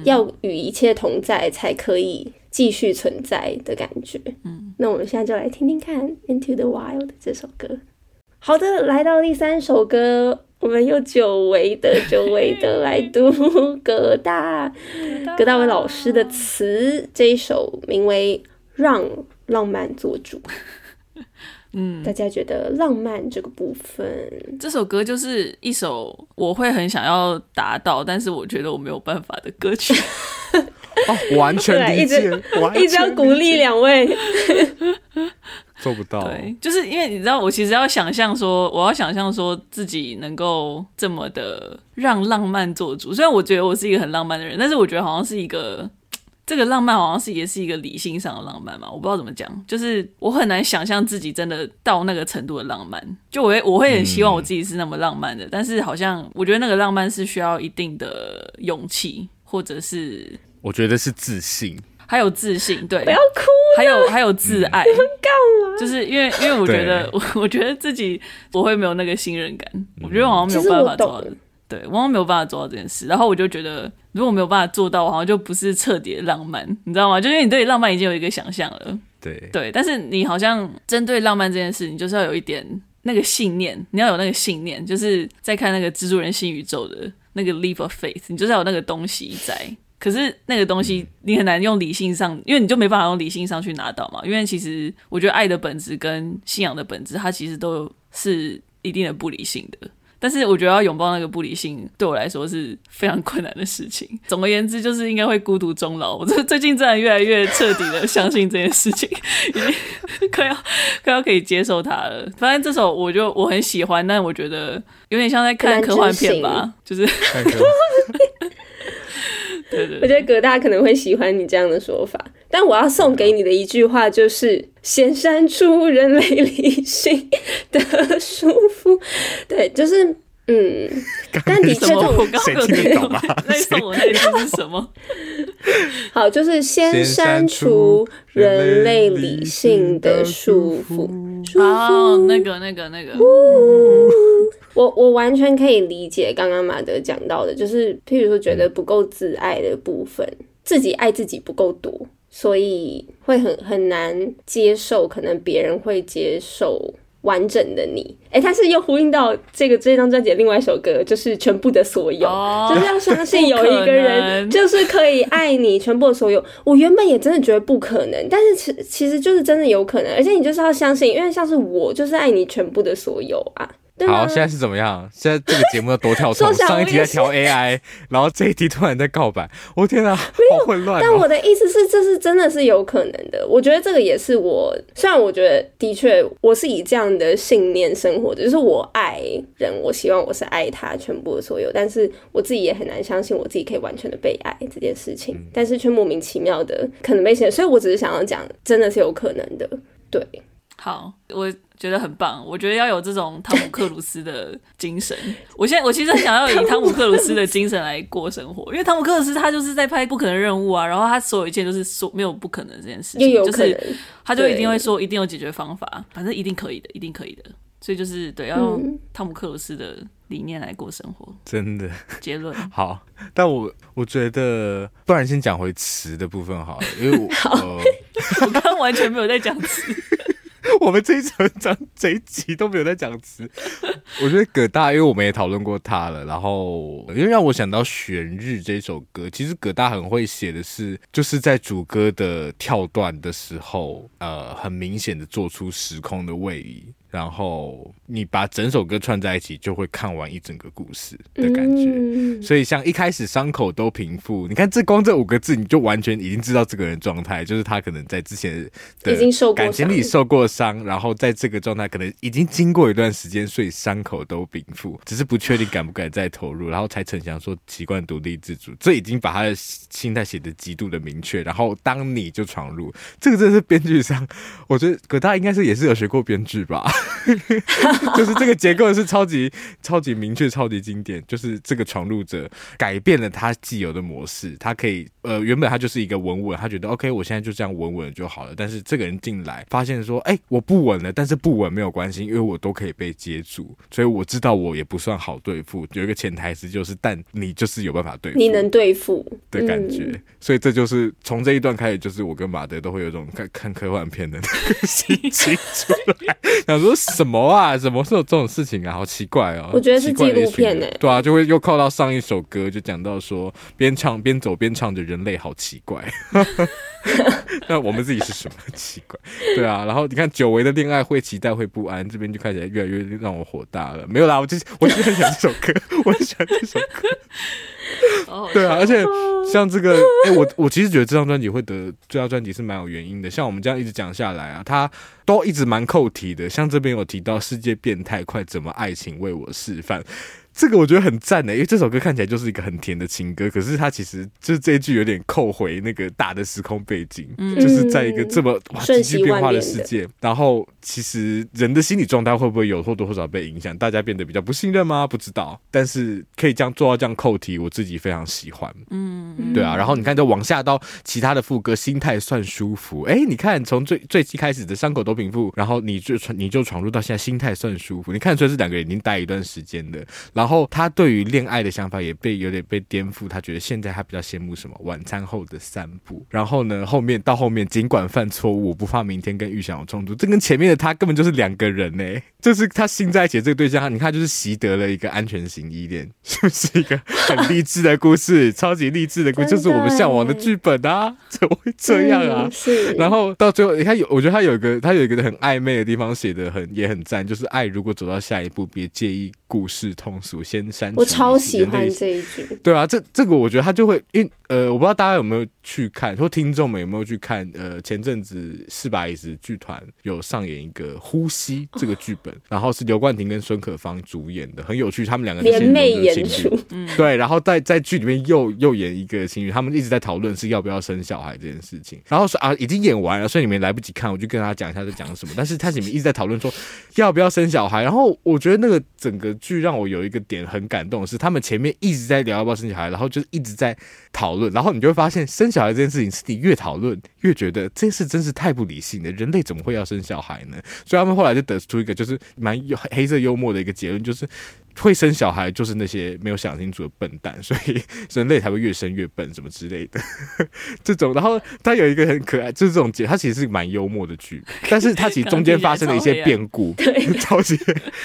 要与一切同在才可以。继续存在的感觉，嗯，那我们现在就来听听看《Into the Wild》这首歌。好的，来到第三首歌，我们又久违的、久违的来读 葛大葛大为老师的词，这一首名为《让浪漫做主》。嗯，大家觉得浪漫这个部分，这首歌就是一首我会很想要达到，但是我觉得我没有办法的歌曲。哦，完全理解，一直，完全一直要鼓励两位，做不到。对，就是因为你知道，我其实要想象说，我要想象说自己能够这么的让浪漫做主。虽然我觉得我是一个很浪漫的人，但是我觉得好像是一个这个浪漫，好像是也是一个理性上的浪漫嘛。我不知道怎么讲，就是我很难想象自己真的到那个程度的浪漫。就我会我会很希望我自己是那么浪漫的，嗯、但是好像我觉得那个浪漫是需要一定的勇气，或者是。我觉得是自信，还有自信，对，不要哭，还有还有自爱，干嘛？就是因为因为我觉得我我觉得自己我会没有那个信任感，我觉得我好像没有办法做到，对，我好像没有办法做到这件事，然后我就觉得如果没有办法做到，我好像就不是彻底的浪漫，你知道吗？就因为你对浪漫已经有一个想象了，对对，但是你好像针对浪漫这件事，你就是要有一点那个信念，你要有那个信念，就是在看那个蜘蛛人新宇宙的那个 leap of faith，你就是要有那个东西在。可是那个东西你很难用理性上，因为你就没办法用理性上去拿到嘛。因为其实我觉得爱的本质跟信仰的本质，它其实都是一定的不理性的。但是我觉得要拥抱那个不理性，对我来说是非常困难的事情。总而言之，就是应该会孤独终老。我 这最近真的越来越彻底的相信这件事情，已 经快要快要可以接受它了。反正这首我就我很喜欢，但我觉得有点像在看科幻片吧，就是。对对对，我觉得葛大可能会喜欢你这样的说法，但我要送给你的一句话就是：先删除人类理性的束缚。对，就是嗯，但的确，我刚刚有听懂吗？那送我那句是什么？好，就是先删除人类理性的束缚。哦，那个，那个，那个。我我完全可以理解刚刚马德讲到的，就是譬如说觉得不够自爱的部分，自己爱自己不够多，所以会很很难接受，可能别人会接受完整的你。哎，他是又呼应到这个这张专辑的另外一首歌，就是全部的所有，哦、就是要相信有一个人就是可以爱你全部的所有。我原本也真的觉得不可能，但是其其实就是真的有可能，而且你就是要相信，因为像是我就是爱你全部的所有啊。好，现在是怎么样？现在这个节目要多跳脱，上一题在调 AI，然后这一题突然在告白，我天啊，好混乱哦。但我的意思是，这是真的是有可能的。我觉得这个也是我，虽然我觉得的确我是以这样的信念生活的，就是我爱人，我希望我是爱他全部的所有，但是我自己也很难相信我自己可以完全的被爱这件事情，嗯、但是却莫名其妙的可能被写，所以我只是想要讲，真的是有可能的，对。好，我觉得很棒。我觉得要有这种汤姆克鲁斯的精神。我现在我其实很想要以汤姆克鲁斯的精神来过生活，因为汤姆克鲁斯他就是在拍不可能任务啊，然后他所有一切都是说没有不可能这件事情，就是他就一定会说一定有解决方法，反正一定可以的，一定可以的。所以就是对，要用汤姆克鲁斯的理念来过生活。真的结论 好，但我我觉得，不然先讲回词的部分好了，因为我。我刚刚完全没有在讲词。我们这一整章这一集都没有在讲词。我觉得葛大，因为我们也讨论过他了，然后因为让我想到《悬日》这首歌，其实葛大很会写的是，就是在主歌的跳段的时候，呃，很明显的做出时空的位移。然后你把整首歌串在一起，就会看完一整个故事的感觉。嗯、所以像一开始伤口都平复，你看这光这五个字，你就完全已经知道这个人状态，就是他可能在之前的感情里受过伤，然后在这个状态可能已经经过一段时间，所以伤口都平复，只是不确定敢不敢再投入，然后才逞强说习惯独立自主，这已经把他的心态写得极度的明确。然后当你就闯入，这个真的是编剧上，我觉得葛大应该是也是有学过编剧吧。就是这个结构是超级超级明确、超级经典。就是这个闯入者改变了他既有的模式，他可以呃，原本他就是一个稳稳，他觉得 OK，我现在就这样稳稳就好了。但是这个人进来，发现说，哎、欸，我不稳了，但是不稳没有关系，因为我都可以被接住，所以我知道我也不算好对付。有一个潜台词就是，但你就是有办法对付，你能对付的感觉。嗯、所以这就是从这一段开始，就是我跟马德都会有一种看看科幻片的那个心情出来，想说。什么啊？怎么是有这种事情啊？好奇怪哦！我觉得是纪录片呢。对啊，就会又靠到上一首歌，就讲到说边唱边走边唱着人类好奇怪。那我们自己是什么奇怪？对啊，然后你看久违的恋爱会期待会不安，这边就开始越来越让我火大了。没有啦，我就是我就是很喜欢这首歌，我很喜欢这首歌。对啊，而且像这个，哎、我我其实觉得这张专辑会得最佳专辑是蛮有原因的。像我们这样一直讲下来啊，他都一直蛮扣题的。像这边有提到世界变态，快怎么爱情为我示范。这个我觉得很赞的，因为这首歌看起来就是一个很甜的情歌，可是它其实就是这一句有点扣回那个大的时空背景，嗯、就是在一个这么哇急剧变化的世界，然后其实人的心理状态会不会有或多或少被影响？大家变得比较不信任吗？不知道，但是可以这样做到这样扣题，我自己非常喜欢。嗯，对啊，然后你看，就往下到其他的副歌，心态算舒服。哎，你看从最最一开始的伤口都平复，然后你就闯你就闯入到现在，心态算舒服。你看出来是两个人已经待一段时间的。然后他对于恋爱的想法也被有点被颠覆，他觉得现在他比较羡慕什么晚餐后的散步。然后呢，后面到后面尽管犯错误，我不怕明天跟预想有冲突。这跟前面的他根本就是两个人呢。就是他新在一起的这个对象，你看就是习得了一个安全型依恋，是不是一个很励志的故事？超级励志的故事，就是我们向往的剧本啊！怎么会这样啊？是。然后到最后，你看有，我觉得他有一个他有一个很暧昧的地方，写的很也很赞，就是爱如果走到下一步，别介意故事通俗，先。我超喜欢这一句，对啊，这这个我觉得他就会，因呃，我不知道大家有没有去看，说听众们有没有去看，呃，前阵子四把椅子剧团有上演一个《呼吸》这个剧本，然后是刘冠廷跟孙可芳主演的，很有趣，他们两个联袂演出，嗯，对，然后在在剧里面又又演一个情侣，他们一直在讨论是要不要生小孩这件事情，然后说啊，已经演完了，所以你们来不及看，我就跟他讲一下在讲什么，但是他里面一直在讨论说要不要生小孩，然后我觉得那个整个剧让我有一个点很感动的是他们前面一直在聊要不要生小孩，然后就是一直在讨论，然后你就会发现生小孩这件事情是你越讨论越觉得这件事真是太不理性了，人类怎么会要生小孩呢？所以他们后来就得出一个就是蛮黑色幽默的一个结论，就是。会生小孩就是那些没有想清楚的笨蛋，所以人类才会越生越笨，什么之类的 这种。然后他有一个很可爱，就是这种剧，他其实是蛮幽默的剧，但是他其实中间发生了一些变故，超级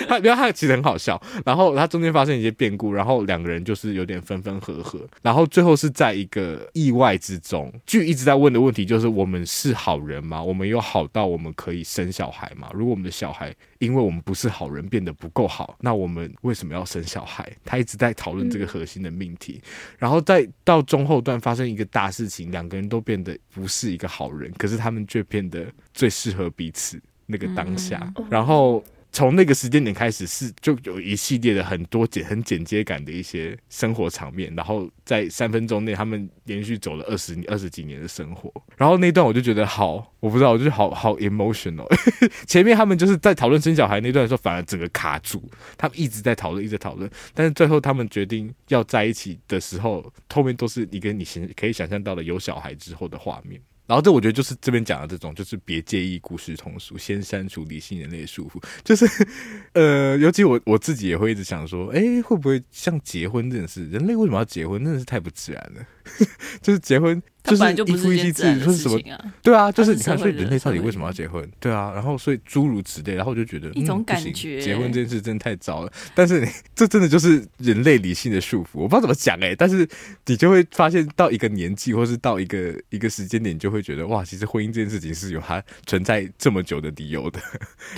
他，因为他其实很好笑。然后他中间发生一些变故，然后两个人就是有点分分合合，然后最后是在一个意外之中。剧一直在问的问题就是：我们是好人吗？我们有好到我们可以生小孩吗？如果我们的小孩因为我们不是好人变得不够好，那我们为为什么要生小孩？他一直在讨论这个核心的命题，嗯、然后再到中后段发生一个大事情，两个人都变得不是一个好人，可是他们却变得最适合彼此那个当下，嗯、然后。从那个时间点开始，是就有一系列的很多简很简洁感的一些生活场面，然后在三分钟内，他们连续走了二十二十几年的生活。然后那段我就觉得好，我不知道，我就好好 emotional。前面他们就是在讨论生小孩那段的时候，反而整个卡住，他们一直在讨论，一直讨论，但是最后他们决定要在一起的时候，后面都是你跟你想可以想象到的有小孩之后的画面。然后这我觉得就是这边讲的这种，就是别介意故事通俗，先删除理性人类的束缚。就是，呃，尤其我我自己也会一直想说，哎，会不会像结婚这件事，人类为什么要结婚？真的是太不自然了。就是结婚就是一夫一妻制，说是什么？对啊，就是你看，所以人类到底为什么要结婚？对啊，然后所以诸如此类，然后我就觉得一种感觉，结婚这件事真的太糟了。但是这真的就是人类理性的束缚，我不知道怎么讲哎。但是你就会发现到一个年纪，或是到一个一个时间点，你就会觉得哇，其实婚姻这件事情是有它存在这么久的理由的，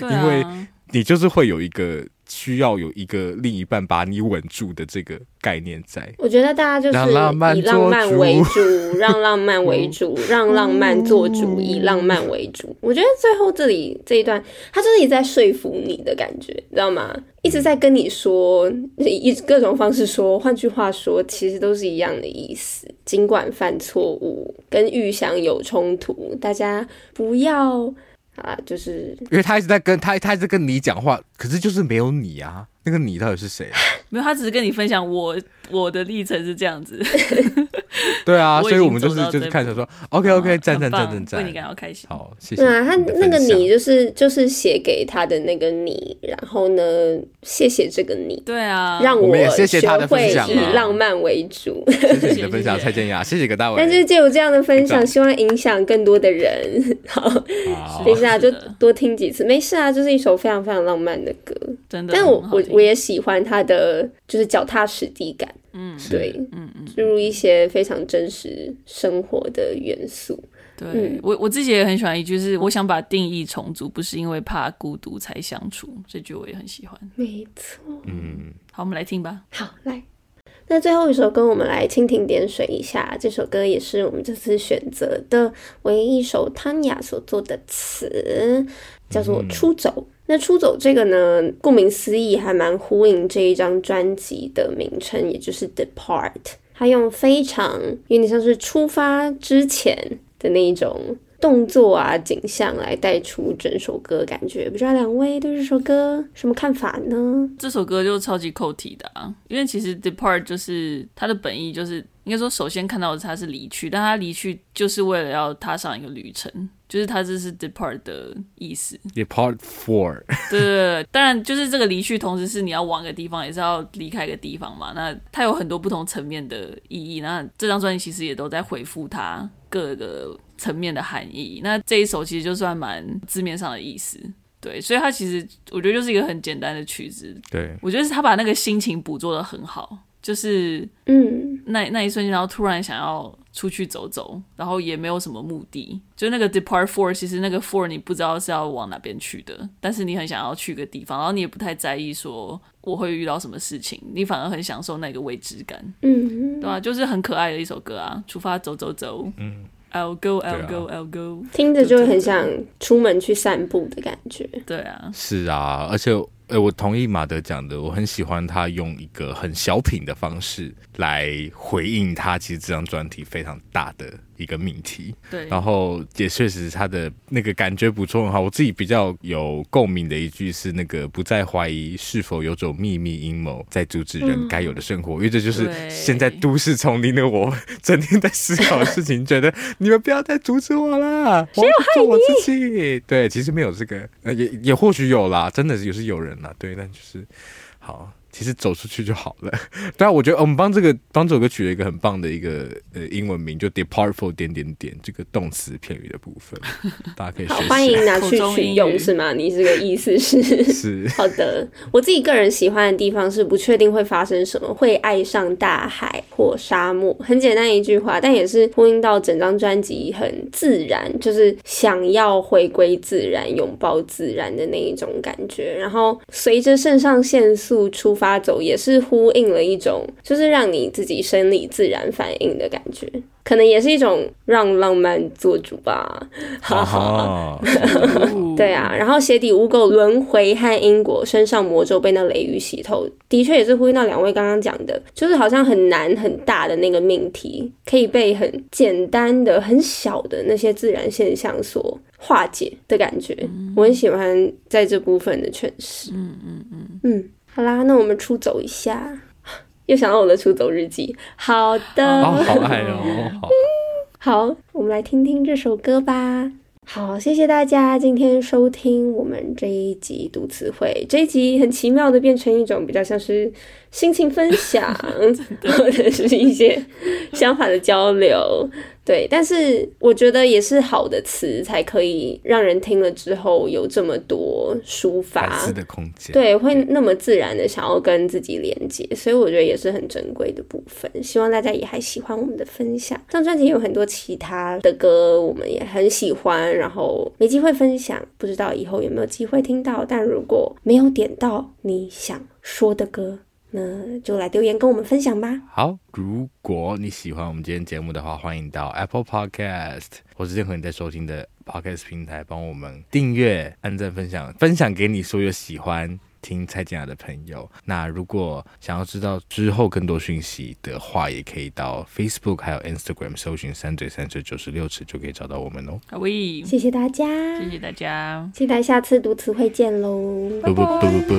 因为你就是会有一个。需要有一个另一半把你稳住的这个概念在。我觉得大家就是以 浪漫为主，让浪漫为主，让浪漫做主，以浪漫为主。我觉得最后这里这一段，他就是一直在说服你的感觉，知道吗？一直在跟你说，以各种方式说。换句话说，其实都是一样的意思。尽管犯错误，跟预想有冲突，大家不要。啊，就是因为他一直在跟他，他一直跟你讲话，可是就是没有你啊。那个你到底是谁啊？没有，他只是跟你分享我我的历程是这样子。对啊，所以我们就是就是看着说，OK OK，赞赞赞赞赞，为你感到开心。好，谢谢。对啊，他那个你就是就是写给他的那个你，然后呢，谢谢这个你。对啊，让我也谢谢他的分享，以浪漫为主。谢谢你的 分享，蔡健雅，谢谢葛大为。但是就有这样的分享，希望影响更多的人。好，等一下就多听几次，没事啊，就是一首非常非常浪漫的歌，真的。但我我我也喜欢他的就是脚踏实地感。嗯，对，嗯嗯，注入一些非常真实生活的元素。对、嗯、我我自己也很喜欢一句是，我想把定义重组，不是因为怕孤独才相处。这句我也很喜欢。没错。嗯，好，我们来听吧。好，来。那最后一首歌，我们来蜻蜓点水一下。这首歌也是我们这次选择的唯一一首 Tanya 所做的词，叫做《出走》。嗯那出走这个呢，顾名思义，还蛮呼应这一张专辑的名称，也就是 Depart。他用非常有点像是出发之前的那一种动作啊、景象来带出整首歌感觉。不知道两位对这首歌什么看法呢？这首歌就超级扣题的啊，因为其实 Depart 就是它的本意，就是应该说首先看到的他是离去，但他离去就是为了要踏上一个旅程。就是它这是 depart 的意思，depart for。对对对，当然就是这个离去，同时是你要往一个地方，也是要离开一个地方嘛。那它有很多不同层面的意义。那这张专辑其实也都在回复它各个层面的含义。那这一首其实就算蛮字面上的意思，对。所以它其实我觉得就是一个很简单的曲子。对，我觉得是他把那个心情捕捉的很好，就是嗯，那那一瞬间，然后突然想要。出去走走，然后也没有什么目的，就那个 depart for，其实那个 for 你不知道是要往哪边去的，但是你很想要去个地方，然后你也不太在意说我会遇到什么事情，你反而很享受那个未知感，嗯，对吧？就是很可爱的一首歌啊，出发走走走，嗯，I'll go I'll go I'll go，听着就很想出门去散步的感觉，对啊，是啊，而且。哎，我同意马德讲的，我很喜欢他用一个很小品的方式来回应他，其实这张专题非常大的一个命题，对，然后也确实他的那个感觉补充很好。我自己比较有共鸣的一句是那个不再怀疑是否有种秘密阴谋在阻止人该有的生活，嗯、因为这就是现在都市丛林的我整天在思考的事情。觉得你们不要再阻止我啦，我要做我自己。对，其实没有这个，呃，也也或许有啦，真的是也是有人啦，对，但就是好。其实走出去就好了。对啊，我觉得我们帮这个帮这首歌取了一个很棒的一个呃英文名，就 Depart for 点点点这个动词片语的部分，大家可以学习。好，欢迎拿去取用是吗？你这个意思是？是。好的，我自己个人喜欢的地方是不确定会发生什么，会爱上大海或沙漠。很简单一句话，但也是呼应到整张专辑很自然，就是想要回归自然，拥抱自然的那一种感觉。然后随着肾上腺素出。发走也是呼应了一种，就是让你自己生理自然反应的感觉，可能也是一种让浪漫做主吧。哈哈，对啊。然后鞋底污垢、轮回和因果，身上魔咒被那雷雨洗透，的确也是呼应到两位刚刚讲的，就是好像很难很大的那个命题，可以被很简单的、很小的那些自然现象所化解的感觉。嗯、我很喜欢在这部分的诠释。嗯嗯嗯嗯。好啦，那我们出走一下，又想到我的出走日记。好的，哦、好爱哦，好，好，我们来听听这首歌吧。好，谢谢大家今天收听我们这一集读词汇。这一集很奇妙的变成一种比较像是心情分享，或者是一些想法的交流。对，但是我觉得也是好的词才可以让人听了之后有这么多抒发的空间。对，会那么自然的想要跟自己连接，所以我觉得也是很珍贵的部分。希望大家也还喜欢我们的分享。这张专辑有很多其他的歌，我们也很喜欢。然后没机会分享，不知道以后有没有机会听到。但如果没有点到你想说的歌，那就来留言跟我们分享吧。好，如果你喜欢我们今天节目的话，欢迎到 Apple Podcast 或是任何你在收听的 Podcast 平台帮我们订阅、按赞、分享，分享给你所有喜欢。听蔡健雅的朋友，那如果想要知道之后更多讯息的话，也可以到 Facebook 还有 Instagram 搜寻“三嘴三舌九十六尺”，就可以找到我们哦。好喂，谢谢大家，谢谢大家，期待下次读词会见喽，不不不不不。